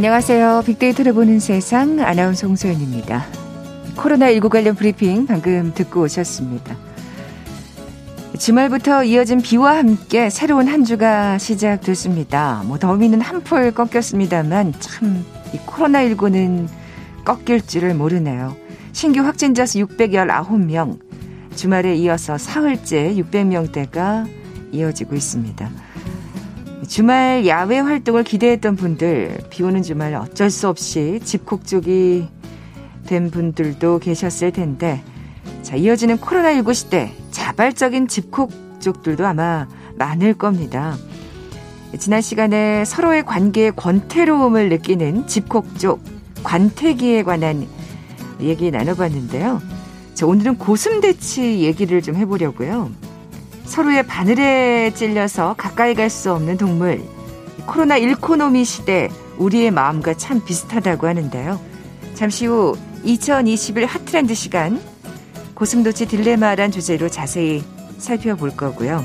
안녕하세요. 빅데이터를 보는 세상 아나운서 홍소연입니다. 코로나19 관련 브리핑 방금 듣고 오셨습니다. 주말부터 이어진 비와 함께 새로운 한 주가 시작됐습니다. 뭐 더위는 한풀 꺾였습니다만 참 이 코로나19는 꺾일 줄을 모르네요. 신규 확진자 수 619명, 주말에 이어서 사흘째 600명대가 이어지고 있습니다. 주말 야외 활동을 기대했던 분들, 비 오는 주말 어쩔 수 없이 집콕족이 된 분들도 계셨을 텐데, 자, 이어지는 코로나19 시대, 자발적인 집콕족들도 아마 많을 겁니다. 지난 시간에 서로의 관계의 권태로움을 느끼는 집콕족, 관태기에 관한 얘기 나눠봤는데요. 자, 오늘은 고슴대치 얘기를 좀 해보려고요. 서로의 바늘에 찔려서 가까이 갈 수 없는 동물. 코로나 일코노미 시대 우리의 마음과 참 비슷하다고 하는데요. 잠시 후 2021 hot trend 시간 고슴도치 딜레마란 주제로 자세히 살펴볼 거고요.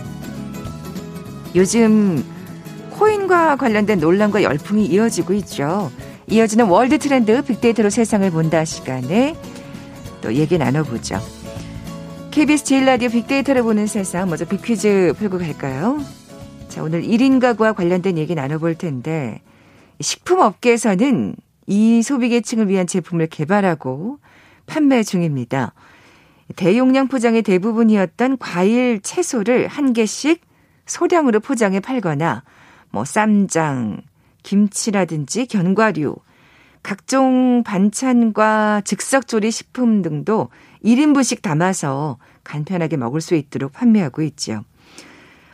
요즘 코인과 관련된 논란과 열풍이 이어지고 있죠. 이어지는 world trend 빅데이터로 세상을 본다 시간에 또 얘기 나눠보죠. KBS 제일 라디오 빅데이터를 보는 세상 먼저 빅퀴즈 풀고 갈까요? 자, 오늘 1인 가구와 관련된 얘기 나눠볼 텐데 식품 업계에서는 이 소비 계층을 위한 제품을 개발하고 판매 중입니다. 대용량 포장의 대부분이었던 과일, 채소를 한 개씩 소량으로 포장해 팔거나 뭐 쌈장, 김치라든지 견과류, 각종 반찬과 즉석조리 식품 등도 1인분씩 담아서 간편하게 먹을 수 있도록 판매하고 있죠.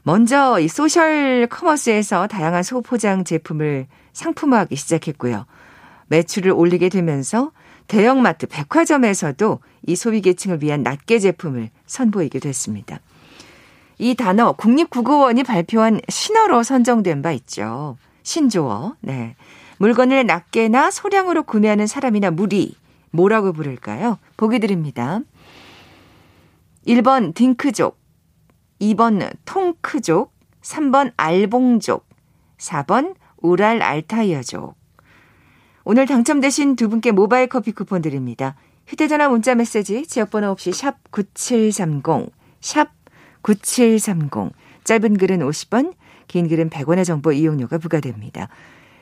먼저 이 social commerce에서 다양한 소포장 제품을 상품화하기 시작했고요. 매출을 올리게 되면서 대형마트, 백화점에서도 이 소비계층을 위한 낱개 제품을 선보이게 됐습니다. 이 단어 국립국어원이 발표한 신어로 선정된 바 있죠. 신조어. 네. 물건을 낱개나 소량으로 구매하는 사람이나 무리 뭐라고 부를까요? 보기 드립니다. 1번 딩크족, 2번 통크족, 3번 알봉족, 4번 우랄 알타이어족. 오늘 당첨되신 두 분께 모바일 커피 쿠폰 드립니다. 휴대전화 문자 메시지 지역번호 없이 샵 9730, 샵 9730. 짧은 글은 50원, 긴 글은 100원의 정보 이용료가 부과됩니다.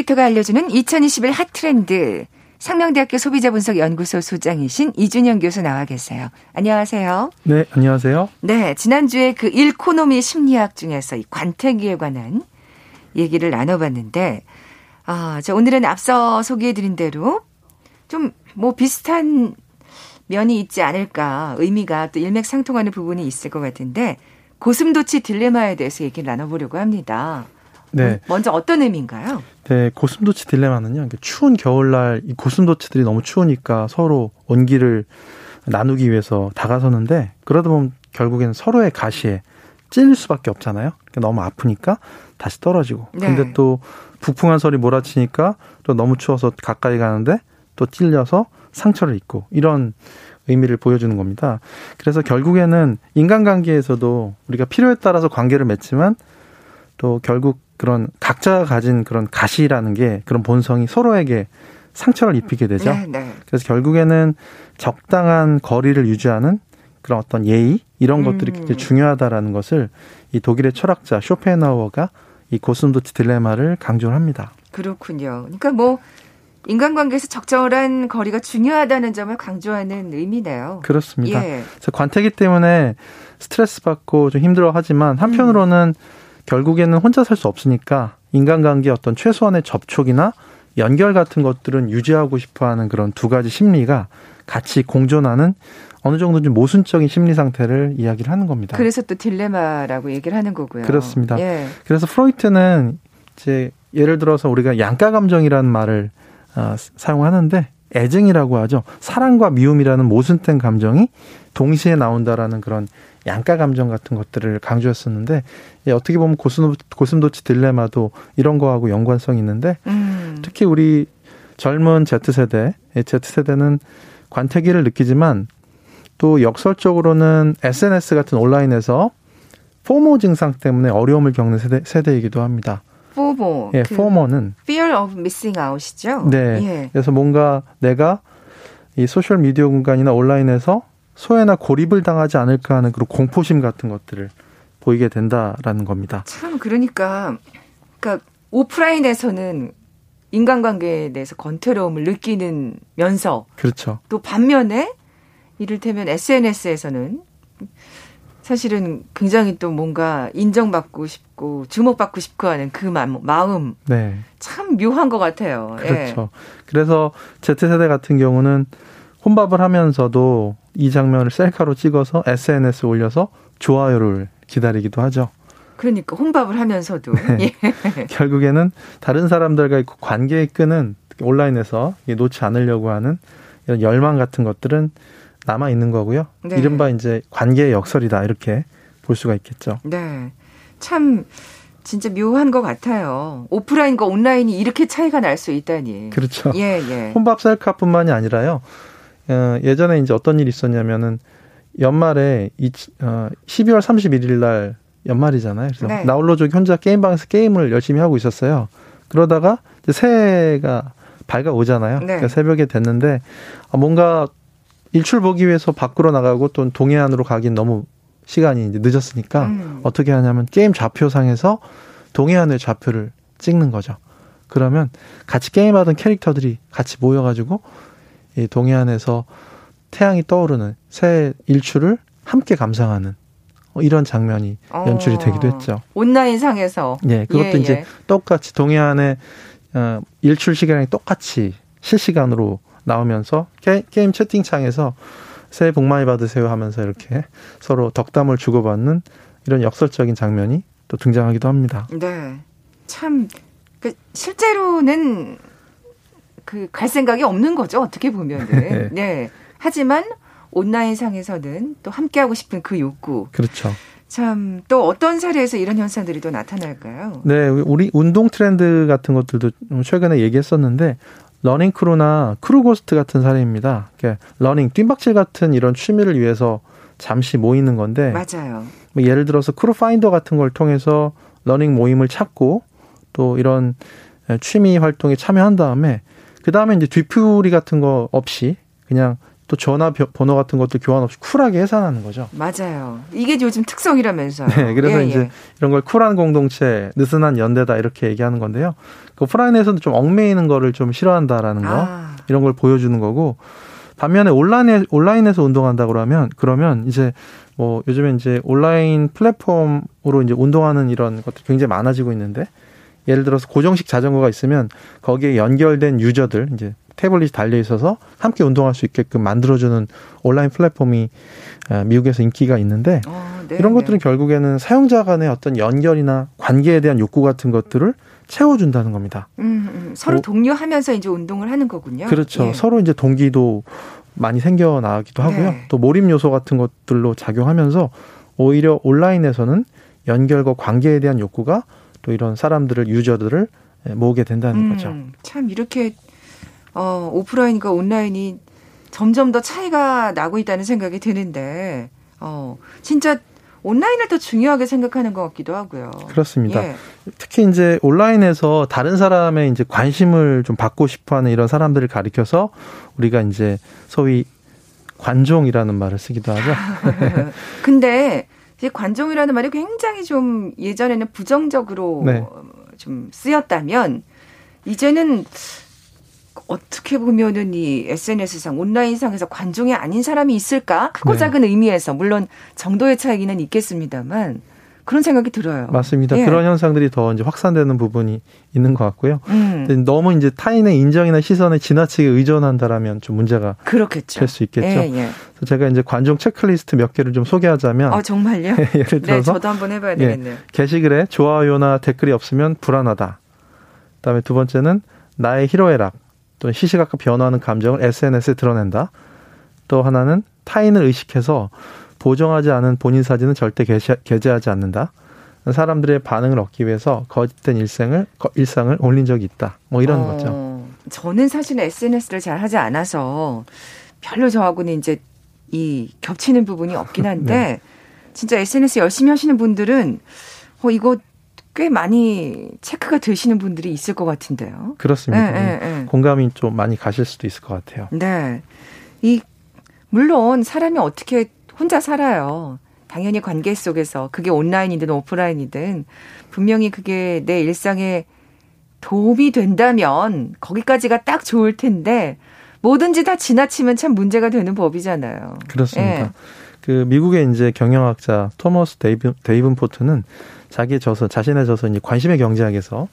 빅데이터가 알려주는 2021 핫트렌드. 상명대학교 소비자분석연구소 소장이신 이준영 교수 나와 계세요. 안녕하세요. 네, 안녕하세요. 네, 지난주에 그 일코노미 심리학 중에서 이 관태기에 관한 얘기를 나눠봤는데, 아, 저 오늘은 앞서 소개해드린 대로 좀 뭐 비슷한 면이 있지 않을까, 의미가 또 일맥상통하는 부분이 있을 것 같은데, 고슴도치 딜레마에 대해서 얘기를 나눠보려고 합니다. 네. 먼저 어떤 의미인가요? 네, 고슴도치 딜레마는요. 추운 겨울날 이 고슴도치들이 너무 추우니까 서로 온기를 나누기 위해서 다가서는데 그러다 보면 결국에는 서로의 가시에 찔릴 수밖에 없잖아요. 그러니까 너무 아프니까 다시 떨어지고. 네. 근데 또 북풍 한 설이 몰아치니까 또 너무 추워서 가까이 가는데 또 찔려서 상처를 입고 이런 의미를 보여주는 겁니다. 그래서 결국에는 인간관계에서도 우리가 필요에 따라서 관계를 맺지만 또 결국 그런 각자가 가진 그런 가시라는 게 그런 본성이 서로에게 상처를 입히게 되죠. 네, 네. 그래서 결국에는 적당한 거리를 유지하는 그런 어떤 예의 이런 것들이 음. 굉장히 중요하다라는 것을 이 독일의 철학자 쇼펜하우어가 이 고슴도치 딜레마를 강조를 합니다. 그렇군요. 그러니까 뭐 인간관계에서 적절한 거리가 중요하다는 점을 강조하는 의미네요. 그렇습니다. 예. 관태기 때문에 스트레스 받고 좀 힘들어하지만 한편으로는 음. 결국에는 혼자 살 수 없으니까 인간관계 어떤 최소한의 접촉이나 연결 같은 것들은 유지하고 싶어 하는 그런 두 가지 심리가 같이 공존하는 어느 정도 좀 모순적인 심리 상태를 이야기를 하는 겁니다. 그래서 또 딜레마라고 얘기를 하는 거고요. 그렇습니다. 예. 그래서 프로이트는 이제 예를 들어서 우리가 양가 감정이라는 말을 어, 사용하는데 애증이라고 하죠. 사랑과 미움이라는 모순된 감정이 동시에 나온다라는 그런 양가 감정 같은 것들을 강조했었는데 예, 어떻게 보면 고슴, 고슴도치 딜레마도 이런 거하고 연관성이 있는데 음. 특히 우리 젊은 Z세대, 예, Z세대는 관태기를 느끼지만 또 역설적으로는 SNS 같은 온라인에서 포모 증상 때문에 어려움을 겪는 세대, 세대이기도 합니다. 포모. 예, 그 포모는 fear of missing out이죠. 네. 예. 그래서 뭔가 내가 이 소셜 미디어 공간이나 온라인에서 소외나 고립을 당하지 않을까 하는 그런 공포심 같은 것들을 보이게 된다라는 겁니다. 참 그러니까 그러니까 오프라인에서는 인간관계에 대해서 건태로움을 느끼는 면서 그렇죠. 또 반면에 이를테면 SNS에서는 사실은 굉장히 또 뭔가 인정받고 싶고 주목받고 싶고 하는 그 마음 네. 참 묘한 것 같아요. 예. 그렇죠. 예. 그래서 Z세대 같은 경우는 혼밥을 하면서도 이 장면을 셀카로 찍어서 SNS에 올려서 좋아요를 기다리기도 하죠. 그러니까 혼밥을 하면서도 네. 예. 결국에는 다른 사람들과의 관계의 끈은 온라인에서 놓지 않으려고 하는 이런 열망 같은 것들은 남아 있는 거고요. 네. 이른바 이제 관계의 역설이다 이렇게 볼 수가 있겠죠. 네, 참 진짜 묘한 것 같아요. 오프라인과 온라인이 이렇게 차이가 날 수 있다니. 그렇죠. 예, 예. 혼밥 셀카뿐만이 아니라요. 어, 예전에 이제 어떤 일이 있었냐면은 연말에 이, 어, 12월 31일 날 연말이잖아요. 그래서 네. 나홀로족이 혼자 게임방에서 게임을 열심히 하고 있었어요. 그러다가 이제 새해가 밝아 오잖아요. 네. 그러니까 새벽에 됐는데 아, 뭔가 일출 보기 위해서 밖으로 나가고 또 동해안으로 가긴 너무 시간이 이제 늦었으니까 음. 어떻게 하냐면 게임 좌표상에서 동해안의 좌표를 찍는 거죠. 그러면 같이 게임하던 캐릭터들이 같이 모여가지고 이 동해안에서 태양이 떠오르는 새 일출을 함께 감상하는 이런 장면이 어. 연출이 되기도 했죠. 온라인상에서. 예, 그것도 예, 이제 예. 똑같이 동해안의 어, 일출 시간이 똑같이 실시간으로 나오면서 게, 임 채팅창에서 새해 복 많이 받으세요 하면서 이렇게 서로 덕담을 주고받는 이런 역설적인 장면이 또 등장하기도 합니다. 네. 참, 그 실제로는 그 갈 생각이 없는 거죠. 어떻게 보면은. 네. 네. 하지만 온라인상에서는 또 함께하고 싶은 그 욕구. 그렇죠. 참, 또 어떤 사례에서 이런 현상들이 또 나타날까요? 네, 우리 운동 트렌드 같은 것들도 최근에 얘기했었는데, running crew나 crew ghost 같은 사례입니다. running, 뜀박질 같은 이런 취미를 위해서 잠시 모이는 건데. 맞아요. 뭐 예를 들어서 crew finder 같은 걸 통해서 running 모임을 찾고 또 이런 취미 활동에 참여한 다음에 그 다음에 이제 뒤풀이 같은 거 없이 그냥 또 전화 번호 같은 것도 교환 없이 쿨하게 해산하는 거죠. 맞아요. 이게 요즘 특성이라면서요. 네, 그래서 예, 이제 예. 이런 걸 쿨한 공동체, 느슨한 연대다 이렇게 얘기하는 건데요. 그 오프라인에서는 좀 얽매이는 거를 좀 싫어한다라는 거 아. 이런 걸 보여주는 거고 반면에 온라인에 온라인에서 운동한다 그러면 그러면 이제 뭐 요즘에 이제 온라인 플랫폼으로 이제 운동하는 이런 것들이 굉장히 많아지고 있는데 예를 들어서 고정식 자전거가 있으면 거기에 연결된 유저들 이제 태블릿이 달려 있어서 함께 운동할 수 있게끔 만들어주는 온라인 플랫폼이 아, 미국에서 인기가 있는데 어, 네, 이런 것들은 네. 결국에는 사용자 간의 어떤 연결이나 관계에 대한 욕구 같은 것들을 채워준다는 겁니다. 음, 음. 서로 뭐, 동료하면서 이제 운동을 하는 거군요. 그렇죠. 예. 서로 이제 동기도 많이 생겨나기도 하고요. 네. 또 몰입 요소 같은 것들로 작용하면서 오히려 온라인에서는 연결과 관계에 대한 욕구가 또 이런 사람들을 유저들을 모으게 된다는 음, 거죠. 참 이렇게 어, 오프라인과 온라인이 점점 더 차이가 나고 있다는 생각이 드는데, 어, 진짜 온라인을 더 중요하게 생각하는 것 같기도 하고요. 그렇습니다. 예. 특히 이제 온라인에서 다른 사람의 이제 관심을 좀 받고 싶어 하는 이런 사람들을 가리켜서 우리가 이제 소위 관종이라는 말을 쓰기도 하죠. 근데 이제 관종이라는 말이 굉장히 좀 예전에는 부정적으로 네. 좀 쓰였다면 이제는 어떻게 보면은 이 SNS상 온라인상에서 관종이 아닌 사람이 있을까? 크고 네. 작은 의미에서 물론 정도의 차이는 있겠습니다만 그런 생각이 들어요. 맞습니다. 예. 그런 현상들이 더 이제 확산되는 부분이 있는 것 같고요. 음. 너무 이제 타인의 인정이나 시선에 지나치게 의존한다라면 좀 문제가 그렇겠죠. 될 수 있겠죠. 예, 예. 그래서 제가 이제 관종 체크리스트 몇 개를 좀 소개하자면 어, 정말요? 예를 네, 들어서 네, 저도 한번 해봐야 예, 되겠네요. 게시글에 좋아요나 댓글이 없으면 불안하다. 그다음에 두 번째는 나의 희로애락 또는 시시각각 변화하는 감정을 SNS에 드러낸다. 또 하나는 타인을 의식해서 보정하지 않은 본인 사진은 절대 게시, 게재하지 않는다. 사람들의 반응을 얻기 위해서 거짓된 일생을 일상을 올린 적이 있다. 뭐 이런 어, 거죠. 저는 사실 SNS를 잘 하지 않아서 별로 저하고는 이제 이 겹치는 부분이 없긴 한데 네. 진짜 SNS 열심히 하시는 분들은 어 이거 꽤 많이 체크가 되시는 분들이 있을 것 같은데요. 그렇습니다. 네, 네, 네. 공감이 좀 많이 가실 수도 있을 것 같아요. 네. 이 물론 사람이 어떻게 혼자 살아요. 당연히 관계 속에서 그게 온라인이든 오프라인이든 분명히 그게 내 일상에 도움이 된다면 거기까지가 딱 좋을 텐데 뭐든지 다 지나치면 참 문제가 되는 법이잖아요. 그렇습니다. 예. 그 미국의 이제 경영학자 토머스 데이븐, 데이븐 포트는 자기의 저서 자신의 저서 이제 관심의 경제학에서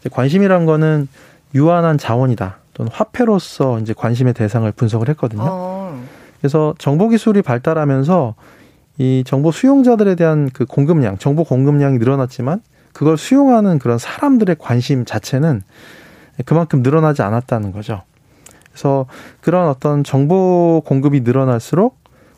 이제 관심이란 거는 유한한 자원이다 또는 화폐로서 이제 관심의 대상을 분석을 했거든요. 어. 그래서 정보 기술이 발달하면서 이 정보 수용자들에 대한 그 공급량, 정보 공급량이 늘어났지만 그걸 수용하는 그런 사람들의 관심 자체는 그만큼 늘어나지 않았다는 거죠. 그래서 그런 어떤 정보 공급이 늘어날수록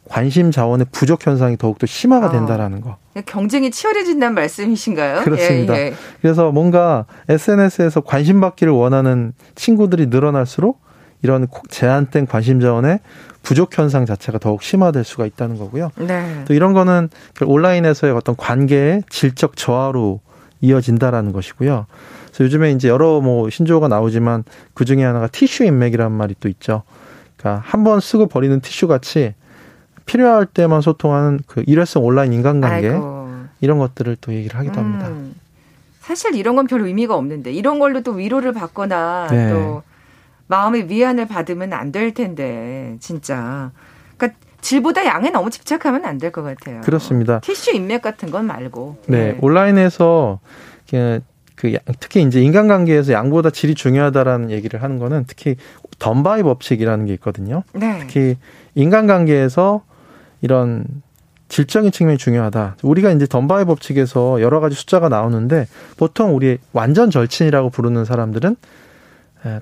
관심 자원의 부족 현상이 더욱더 심화가 아. 된다라는 거. 경쟁이 치열해진다는 말씀이신가요? 그렇습니다. 예, 예. 그래서 뭔가 SNS에서 관심 받기를 원하는 친구들이 늘어날수록 이런 제한된 관심 자원의 부족 현상 자체가 더욱 심화될 수가 있다는 거고요. 네. 또 이런 거는 온라인에서의 어떤 관계의 질적 저하로 이어진다라는 것이고요. 그래서 요즘에 이제 여러 뭐 신조어가 나오지만 그 중에 하나가 티슈 인맥이라는 말이 또 있죠. 그러니까 한 번 쓰고 버리는 티슈 같이 필요할 때만 소통하는 그 일회성 온라인 인간관계 아이고. 이런 것들을 또 얘기를 하기도 음. 합니다. 사실 이런 건 별 의미가 없는데 이런 걸로 또 위로를 받거나 네. 또 마음의 위안을 받으면 안 될 텐데 진짜. 그러니까 질보다 양에 너무 집착하면 안 될 것 같아요. 그렇습니다. 티슈 인맥 같은 건 말고. 네, 네. 온라인에서 그, 그 특히 이제 인간관계에서 양보다 질이 중요하다라는 얘기를 하는 거는 특히 덤바이 법칙이라는 게 있거든요. 네. 특히 인간관계에서 이런 질적인 측면이 중요하다. 우리가 이제 덤바이 법칙에서 여러 가지 숫자가 나오는데 보통 우리 완전 절친이라고 부르는 사람들은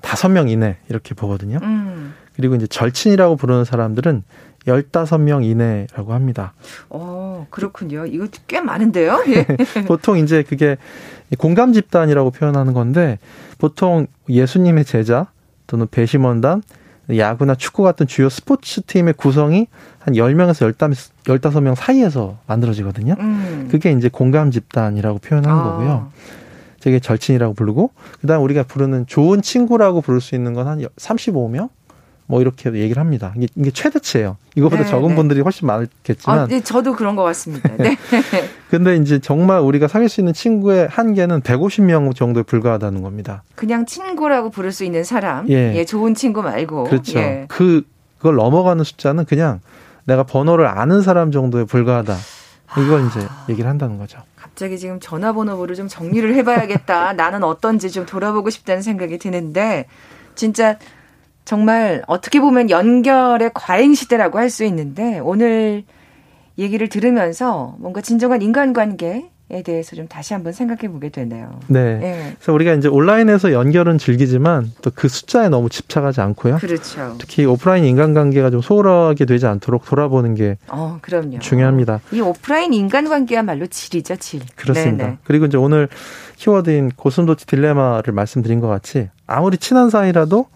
다섯 명 이내 이렇게 보거든요. 음. 그리고 이제 절친이라고 부르는 사람들은 열다섯 명 이내라고 합니다. 어, 그렇군요. 이거 꽤 많은데요? 예. 보통 이제 그게 공감 집단이라고 표현하는 건데 보통 예수님의 제자 또는 배심원단 야구나 축구 같은 주요 스포츠 팀의 구성이 한 10명에서 15명 사이에서 만들어지거든요. 음. 그게 이제 공감 집단이라고 표현하는 아. 거고요. 되게 절친이라고 부르고 그다음 우리가 부르는 좋은 친구라고 부를 수 있는 건 한 35명 뭐 이렇게 얘기를 합니다. 이게, 이게 최대치예요. 이거보다 네, 적은 네. 분들이 훨씬 많겠지만. 아, 네, 저도 그런 것 같습니다. 네. 근데 이제 정말 우리가 사귈 수 있는 친구의 한계는 150명 정도에 불과하다는 겁니다. 그냥 친구라고 부를 수 있는 사람. 예, 예 좋은 친구 말고. 그렇죠. 예. 그 그걸 넘어가는 숫자는 그냥 내가 번호를 아는 사람 정도에 불과하다. 이걸 이제 얘기를 한다는 거죠. 갑자기 지금 전화번호부를 좀 정리를 해봐야겠다. 나는 어떤지 좀 돌아보고 싶다는 생각이 드는데 진짜 정말 어떻게 보면 연결의 과잉 시대라고 할 수 있는데 오늘 얘기를 들으면서 뭔가 진정한 인간관계 에 대해서 좀 다시 한번 생각해 보게 되네요. 네. 네. 그래서 우리가 이제 온라인에서 연결은 즐기지만 또 그 숫자에 너무 집착하지 않고요. 그렇죠. 특히 오프라인 인간관계가 좀 소홀하게 되지 않도록 돌아보는 게 어, 그럼요. 중요합니다. 이 오프라인 인간관계야말로 질이죠, 질. 그렇습니다. 네네. 그리고 이제 오늘 키워드인 고슴도치 딜레마를 말씀드린 것 같이 아무리 친한 사이라도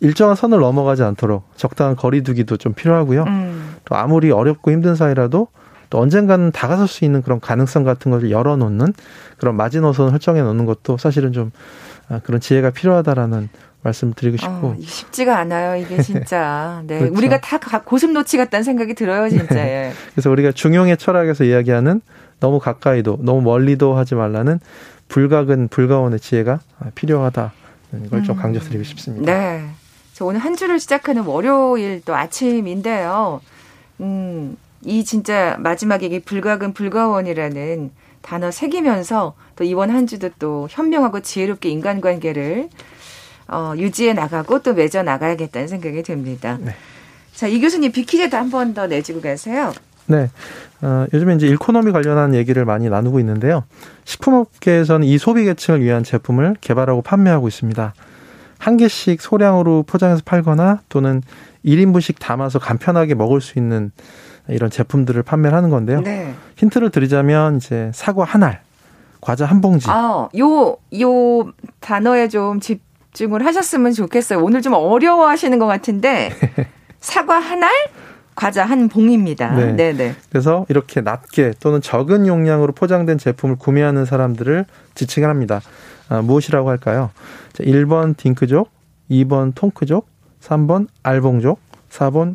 일정한 선을 넘어가지 않도록 적당한 거리두기도 좀 필요하고요. 음. 또 아무리 어렵고 힘든 사이라도 또 언젠가는 다가설 수 있는 그런 가능성 같은 것을 열어놓는 그런 마지노선을 설정해 놓는 것도 사실은 좀 아, 그런 지혜가 필요하다라는 말씀 을 드리고 싶고 어, 쉽지가 않아요 이게 진짜 네 그렇죠. 우리가 다 고슴도치 같다는 생각이 들어요 진짜 네. 예. 그래서 우리가 중용의 철학에서 이야기하는 너무 가까이도 너무 멀리도 하지 말라는 불가근 불가원의 지혜가 필요하다 이걸 좀 음. 강조드리고 싶습니다. 네. 오늘 한 주를 시작하는 월요일 또 아침인데요. 음, 이 진짜 마지막에 이 불가근 불가원이라는 단어 새기면서 또 이번 한 주도 또 현명하고 지혜롭게 인간관계를 어, 유지해 나가고 또 맺어 나가야겠다는 생각이 듭니다. 네. 자, 이 교수님 비키즈도 한 번 더 내주고 가세요. 네. 어, 요즘에 이제 일코노미 관련한 얘기를 많이 나누고 있는데요. 식품업계에서는 이 소비 계층을 위한 제품을 개발하고 판매하고 있습니다. 한 개씩 소량으로 포장해서 팔거나 또는 1인분씩 담아서 간편하게 먹을 수 있는 이런 제품들을 판매를 하는 건데요. 네. 힌트를 드리자면 이제 사과 한 알, 과자 한 봉지. 아, 요, 요 단어에 좀 집중을 하셨으면 좋겠어요. 오늘 좀 어려워 하시는 것 같은데, 사과 한 알? 과자 한 봉입니다. 네. 네네. 그래서 이렇게 낮게 또는 적은 용량으로 포장된 제품을 구매하는 사람들을 지칭을 합니다. 아, 무엇이라고 할까요? 1번 딩크족, 2번 통크족, 3번 알봉족, 4번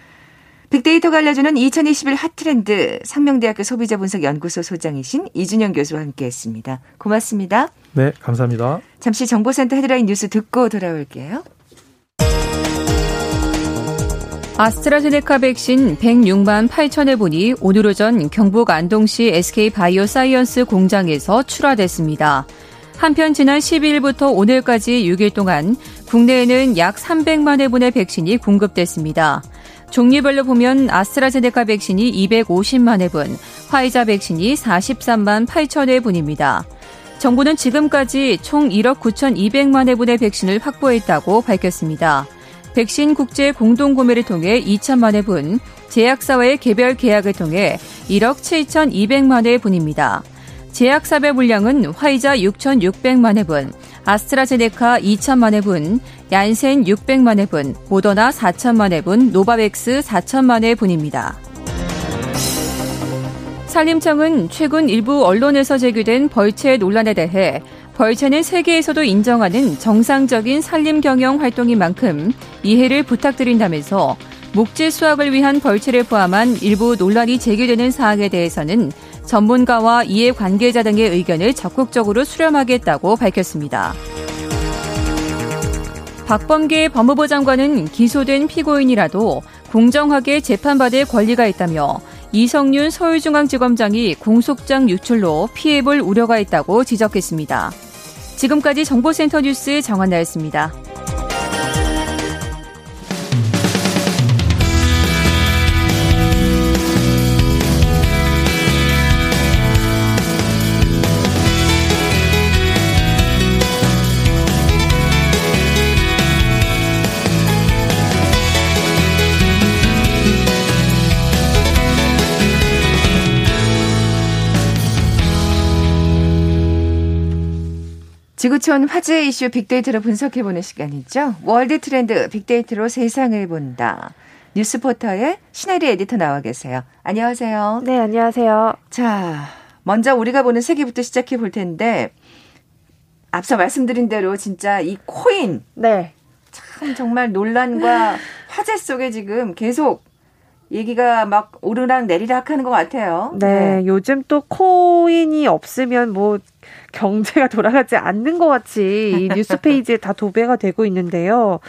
빅데이터가 알려주는 2021 hot trend 상명대학교 소비자분석연구소 소장이신 이준영 교수와 함께했습니다. 고맙습니다. 네, 감사합니다. 잠시 정보센터 헤드라인 뉴스 듣고 돌아올게요. 아스트라제네카 백신 106만 8천 회 분이 오늘 오전 경북 안동시 SK바이오사이언스 공장에서 출하됐습니다. 한편 지난 12일부터 오늘까지 6일 동안 국내에는 약 300만 회분의 백신이 공급됐습니다. 종류별로 보면 아스트라제네카 백신이 250만 회분, 화이자 백신이 43만 8천 회분입니다. 정부는 지금까지 총 1억 9,200만 회분의 백신을 확보했다고 밝혔습니다. 백신 국제 공동 구매를 통해 2천만 회분, 제약사와의 개별 계약을 통해 1억 7,200만 회분입니다. 제약사별 물량은 화이자 6,600만 회분, 아스트라제네카 2천만 회분, 얀센 600만 회분, 모더나 4천만 회분, 노바백스 4천만 회분입니다. 산림청은 최근 일부 언론에서 제기된 벌채 논란에 대해 벌채는 세계에서도 인정하는 정상적인 산림 경영 활동인 만큼 이해를 부탁드린다면서 목재 수확을 위한 벌채를 포함한 일부 논란이 제기되는 사항에 대해서는 전문가와 이해 관계자 등의 의견을 적극적으로 수렴하겠다고 밝혔습니다. 박범계 법무부 장관은 기소된 피고인이라도 공정하게 재판받을 권리가 있다며 이성윤 서울중앙지검장이 공소장 유출로 피해볼 우려가 있다고 지적했습니다. 지금까지 정보센터 뉴스 정한나였습니다. 지구촌 화제 이슈 빅데이터로 분석해보는 시간이죠. world trend 빅데이터로 세상을 본다. 뉴스포터의 신혜리 에디터 나와 계세요. 안녕하세요. 네, 안녕하세요. 자, 먼저 우리가 보는 세계부터 시작해 볼 텐데, 앞서 말씀드린 대로 진짜 이 코인. 네. 참 정말 논란과 화제 속에 지금 계속 얘기가 막 오르락 내리락 하는 것 같아요. 네, 네, 요즘 또 코인이 없으면 뭐 경제가 돌아가지 않는 것 같이 이 뉴스 페이지에 다 도배가 되고 있는데요.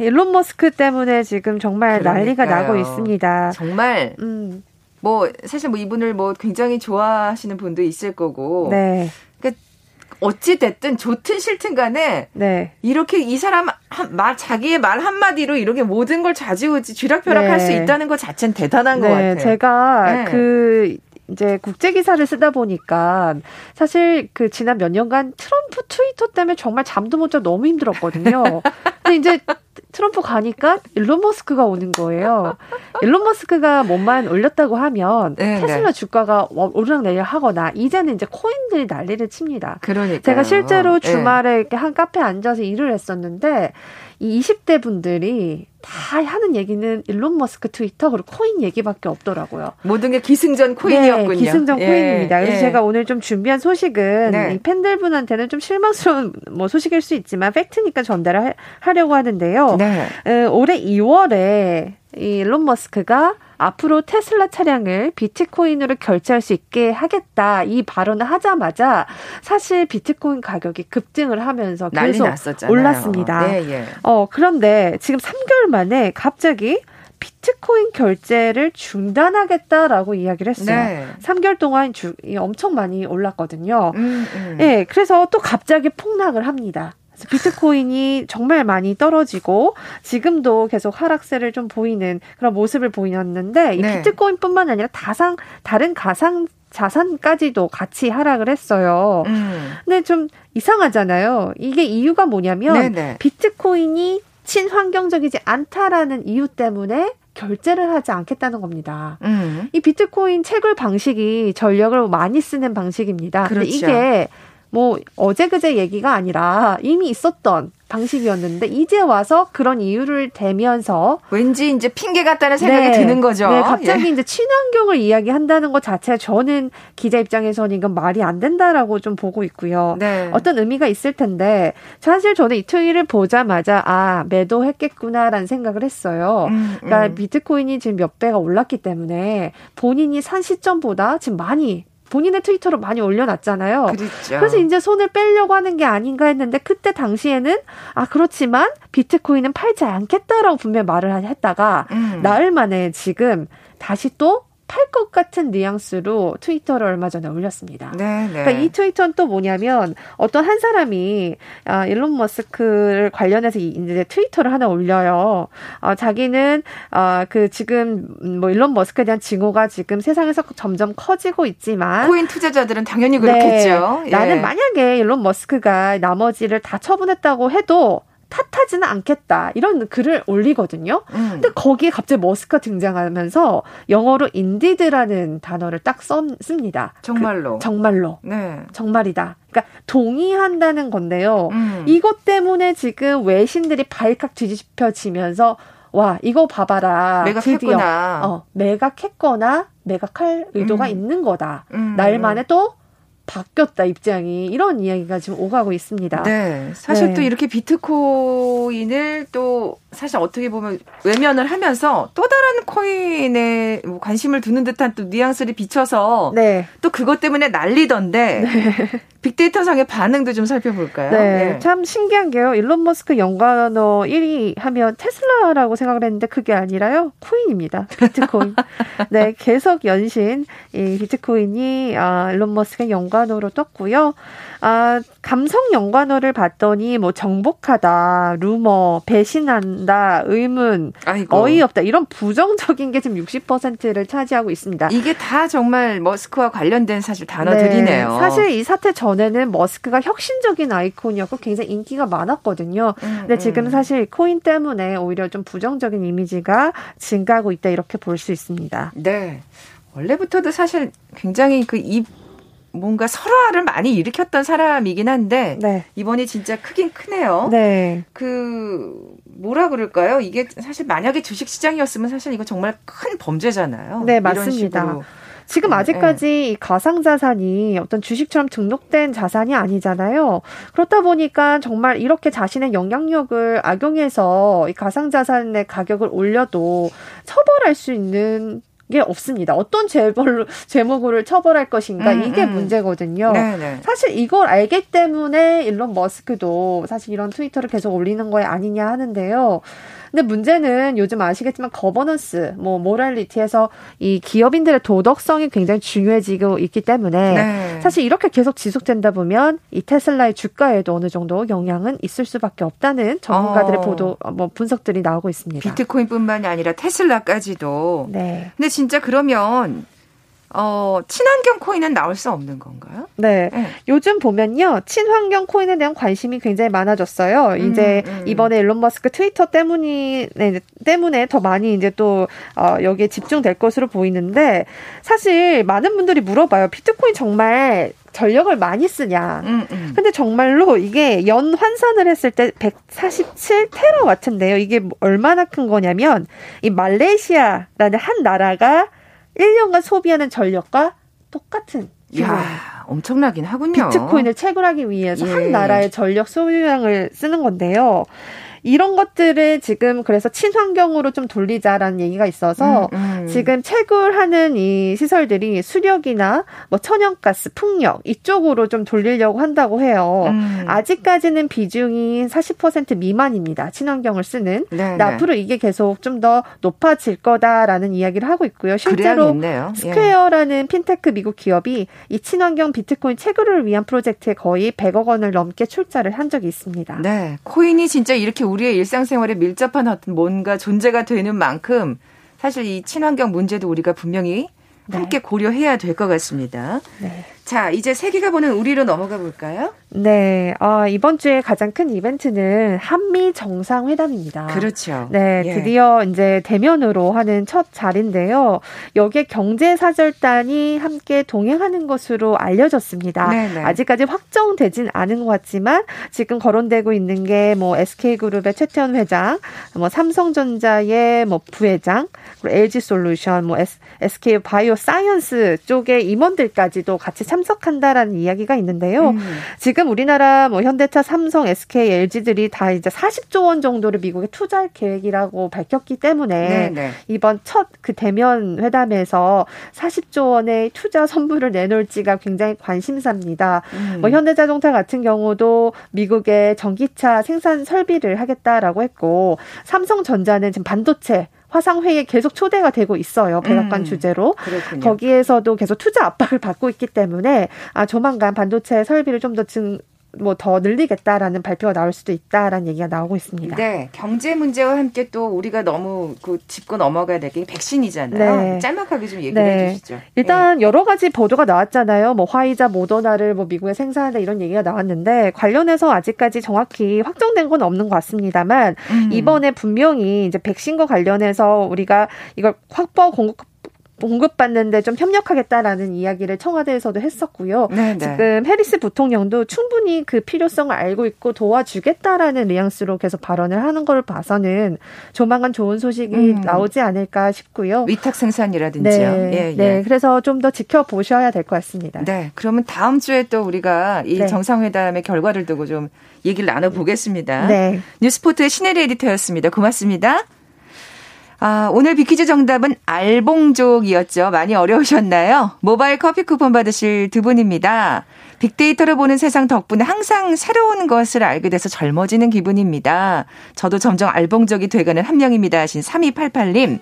일론 머스크 때문에 지금 정말 그러니까요. 난리가 나고 있습니다. 정말 음. 뭐 사실 뭐 이분을 뭐 굉장히 좋아하시는 분도 있을 거고. 네. 어찌 됐든 좋든 싫든 간에 네. 이렇게 이 사람 한, 말 자기의 말 한마디로 이렇게 모든 걸 좌지우지 쥐락펴락 네. 할수 있다는 것 자체는 대단한 네. 것 같아요. 제가 네. 그 이제 국제 기사를 쓰다 보니까 사실 그 지난 몇 년간 트럼프 트위터 때문에 정말 잠도 못 자 너무 힘들었거든요. 근데 이제 트럼프 가니까 일론 머스크가 오는 거예요. 일론 머스크가 뭐만 올렸다고 하면 네, 네. 테슬라 네. 주가가 오르락내리락 하거나 이제는 이제 코인들이 난리를 칩니다. 그러니까 제가 실제로 네. 주말에 네. 이렇게 한 카페에 앉아서 일을 했었는데 이 20대 분들이 다 하는 얘기는 일론 머스크 트위터 그리고 코인 얘기밖에 없더라고요. 모든 게 기승전 코인이었군요. 네, 기승전 예, 코인입니다. 그래서 예. 제가 오늘 좀 준비한 소식은 네. 이 팬들분한테는 좀 실망스러운 뭐 소식일 수 있지만 팩트니까 전달을 하려고 하는데요. 네. 에, 올해 2월에 이 일론 머스크가 앞으로 테슬라 차량을 비트코인으로 결제할 수 있게 하겠다 이 발언을 하자마자 사실 비트코인 가격이 급등을 하면서 계속 올랐습니다. 네, 예. 어 그런데 지금 3개월 만에 갑자기 비트코인 결제를 중단하겠다라고 이야기를 했어요. 네. 3개월 동안 주, 엄청 많이 올랐거든요. 음, 음. 네, 그래서 또 갑자기 폭락을 합니다. 비트코인이 정말 많이 떨어지고 지금도 계속 하락세를 좀 보이는 그런 모습을 보였는데 이 네. 비트코인뿐만 아니라 다상 다른 가상 자산까지도 같이 하락을 했어요. 음. 근데 좀 이상하잖아요. 이게 이유가 뭐냐면 네네. 네. 비트코인이 친환경적이지 않다라는 이유 때문에 결제를 하지 않겠다는 겁니다. 음. 이 비트코인 채굴 방식이 전력을 많이 쓰는 방식입니다. 그렇죠. 근데 이게 뭐 어제 그제 얘기가 아니라 이미 있었던 방식이었는데 이제 와서 그런 이유를 대면서 왠지 이제 핑계 같다는 생각이 네, 드는 거죠. 네, 갑자기 예. 이제 친환경을 이야기한다는 것 자체 저는 기자 입장에서는 이건 말이 안 된다라고 좀 보고 있고요. 네. 어떤 의미가 있을 텐데 사실 저는 이 트윗을 보자마자 아 매도했겠구나라는 생각을 했어요. 음, 그러니까 음. 비트코인이 지금 몇 배가 올랐기 때문에 본인이 산 시점보다 지금 많이 본인의 트위터로 많이 올려놨잖아요. 그렇죠. 그래서 이제 손을 빼려고 하는 게 아닌가 했는데 그때 당시에는 아 그렇지만 비트코인은 팔지 않겠다라고 분명히 말을 했다가 음. 나흘 만에 지금 다시 또 팔 것 같은 뉘앙스로 트위터를 얼마 전에 올렸습니다. 네, 네. 그러니까 이 트위터는 또 뭐냐면 어떤 한 사람이 아, 일론 머스크를 관련해서 이제 트위터를 하나 올려요. 어, 자기는 어, 그 지금 뭐 일론 머스크에 대한 징후가 지금 세상에서 점점 커지고 있지만 코인 투자자들은 당연히 그렇겠죠. 네, 예. 나는 만약에 일론 머스크가 나머지를 다 처분했다고 해도 탓하지는 않겠다. 이런 글을 올리거든요. 음. 근데 거기에 갑자기 머스크가 등장하면서 영어로 인디드라는 단어를 딱 써, 씁니다. 정말로. 그, 정말로. 네. 정말이다. 그러니까 동의한다는 건데요. 음. 이것 때문에 지금 외신들이 발칵 뒤집혀지면서 와 이거 봐봐라 매각했구나. 드디어 어, 매각했거나 매각할 의도가 음. 있는 거다. 음. 날 만에 또 바뀌었다 입장이 이런 이야기가 지금 오가고 있습니다. 네. 사실 네. 또 이렇게 비트코인을 또 사실 어떻게 보면 외면을 하면서 또 다른 코인에 뭐 관심을 두는 듯한 또 뉘앙스를 비춰서 네. 또 그것 때문에 난리던데 네. 빅데이터상의 반응도 좀 살펴볼까요? 네. 네. 참 신기한 게요. 일론 머스크 연관어 1위 하면 테슬라라고 생각을 했는데 그게 아니라요. 코인입니다. 비트코인. 네. 계속 연신 이 비트코인이 아, 일론 머스크의 연관 어로 떴고요. 아, 감성 연관어를 봤더니 뭐 정복하다, 루머, 배신한다, 의문, 아이고. 어이없다 이런 부정적인 게 지금 60%를 차지하고 있습니다. 이게 다 정말 머스크와 관련된 사실 단어들이네요. 네, 사실 이 사태 전에는 머스크가 혁신적인 아이콘이었고 굉장히 인기가 많았거든요. 음, 근데 지금 음. 사실 코인 때문에 오히려 좀 부정적인 이미지가 증가하고 있다 이렇게 볼 수 있습니다. 네. 원래부터도 사실 굉장히 그 입 뭔가 설화를 많이 일으켰던 사람이긴 한데 네. 이번이 진짜 크긴 크네요. 네. 그 뭐라 그럴까요? 이게 사실 만약에 주식 시장이었으면 사실 이거 정말 큰 범죄잖아요. 네, 맞습니다. 지금 네, 아직까지 네. 가상 자산이 어떤 주식처럼 등록된 자산이 아니잖아요. 그렇다 보니까 정말 이렇게 자신의 영향력을 악용해서 이 가상 자산의 가격을 올려도 처벌할 수 있는 게 없습니다. 어떤 재벌로 죄목을 처벌할 것인가 음, 이게 음. 문제거든요. 네네. 네. 사실 이걸 알기 때문에 일론 머스크도 사실 이런 트위터를 계속 올리는 거에 아니냐 하는데요. 근데 문제는 요즘 아시겠지만 거버넌스, 뭐 morality에서 이 기업인들의 도덕성이 굉장히 중요해지고 있기 때문에 네. 사실 이렇게 계속 지속된다 보면 이 테슬라의 주가에도 어느 정도 영향은 있을 수밖에 없다는 전문가들의 어. 보도 뭐 분석들이 나오고 있습니다. 비트코인뿐만이 아니라 테슬라까지도. 네. 근데 진짜 그러면 어, 친환경 코인은 나올 수 없는 건가요? 네. 네. 요즘 보면요. 친환경 코인에 대한 관심이 굉장히 많아졌어요. 음, 이제 음. 이번에 일론 머스크 트위터 때문이, 네, 때문에 더 많이 이제 또, 어, 여기에 집중될 것으로 보이는데, 사실 많은 분들이 물어봐요. 비트코인 정말 전력을 많이 쓰냐. 음, 음. 근데 정말로 이게 연 환산을 했을 때 147테라와트인데요. 이게 얼마나 큰 거냐면, 이 말레이시아라는 한 나라가 1년간 소비하는 전력과 똑같은 이야, 엄청나긴 하군요. 비트코인을 채굴하기 위해서 예. 한 나라의 전력 소요량을 쓰는 건데요. 이런 것들을 지금 그래서 친환경으로 좀 돌리자라는 얘기가 있어서 음, 음. 지금 채굴하는 이 시설들이 수력이나 뭐 천연가스, 풍력 이쪽으로 좀 돌리려고 한다고 해요. 음. 아직까지는 비중이 40% 미만입니다. 친환경을 쓰는. 네, 네. 앞으로 이게 계속 좀 더 높아질 거다라는 이야기를 하고 있고요. 실제로 예. 스퀘어라는 예. 핀테크 미국 기업이 이 친환경 비트코인 채굴을 위한 프로젝트에 거의 100억 원을 넘게 출자를 한 적이 있습니다. 네. 코인이 진짜 이렇게 우리의 일상생활에 밀접한 어떤 뭔가 존재가 되는 만큼 사실 이 친환경 문제도 우리가 분명히 네. 함께 고려해야 될 것 같습니다. 네. 자, 이제 세계가 보는 우리로 넘어가 볼까요? 네. 어, 이번 주에 가장 큰 이벤트는 한미 정상회담입니다. 그렇죠. 네. 예. 드디어 이제 대면으로 하는 첫 자리인데요. 여기에 경제사절단이 함께 동행하는 것으로 알려졌습니다. 네네. 네. 아직까지 확정되진 않은 것 같지만 지금 거론되고 있는 게 뭐 SK그룹의 최태원 회장, 뭐 삼성전자의 뭐 부회장, 그리고 LG솔루션, 뭐 SK 바이오 사이언스 쪽의 임원들까지도 같이 참석한다라는 이야기가 있는데요. 음. 지금 우리나라 뭐 현대차, 삼성, SK, LG들이 다 이제 40조 원 정도를 미국에 투자할 계획이라고 밝혔기 때문에 네네. 네. 이번 첫 그 대면 회담에서 40조 원의 투자 선물을 내놓을지가 굉장히 관심사입니다. 음. 뭐 현대자동차 같은 경우도 미국에 전기차 생산 설비를 하겠다라고 했고 삼성전자는 지금 반도체 화상회의에 계속 초대가 되고 있어요. 백악관 음, 주제로. 그렇군요. 거기에서도 계속 투자 압박을 받고 있기 때문에 아 조만간 반도체 설비를 좀 더 증, 뭐 더 늘리겠다라는 발표가 나올 수도 있다라는 얘기가 나오고 있습니다. 네, 경제 문제와 함께 또 우리가 너무 그 짚고 넘어가야 될 게 백신이잖아요. 네. 짤막하게 좀 얘기를 네. 해주시죠. 일단 네. 여러 가지 보도가 나왔잖아요. 뭐 화이자, 모더나를 뭐 미국에 생산한다 이런 얘기가 나왔는데 관련해서 아직까지 정확히 확정된 건 없는 것 같습니다만 음. 이번에 분명히 이제 백신과 관련해서 우리가 이걸 확보 공급 공급받는데 좀 협력하겠다라는 이야기를 청와대에서도 했었고요. 네네. 네. 지금 해리스 부통령도 충분히 그 필요성을 알고 있고 도와주겠다라는 뉘앙스로 계속 발언을 하는 걸 봐서는 조만간 좋은 소식이 음. 나오지 않을까 싶고요. 위탁 생산이라든지요. 네, 예, 예. 네. 그래서 좀 더 지켜보셔야 될 것 같습니다. 네, 그러면 다음 주에 또 우리가 이 네. 정상회담의 결과를 두고 좀 얘기를 나눠보겠습니다. 네. 뉴스포트의 신혜리 에디터였습니다. 고맙습니다. 아, 오늘 비키즈 정답은 알봉족이었죠. 많이 어려우셨나요? 모바일 커피 쿠폰 받으실 두 분입니다. 빅데이터를 보는 세상 덕분에 항상 새로운 것을 알게 돼서 젊어지는 기분입니다. 저도 점점 알봉족이 돼가는 한 명입니다. 하신 3288님.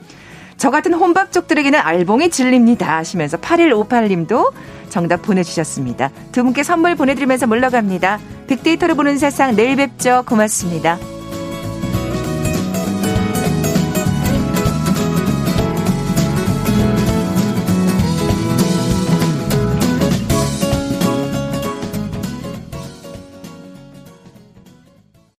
저 같은 혼밥족들에게는 알봉이 질립니다. 하시면서 8158님도 정답 보내주셨습니다. 두 분께 선물 보내드리면서 물러갑니다. 빅데이터를 보는 세상 내일 뵙죠. 고맙습니다.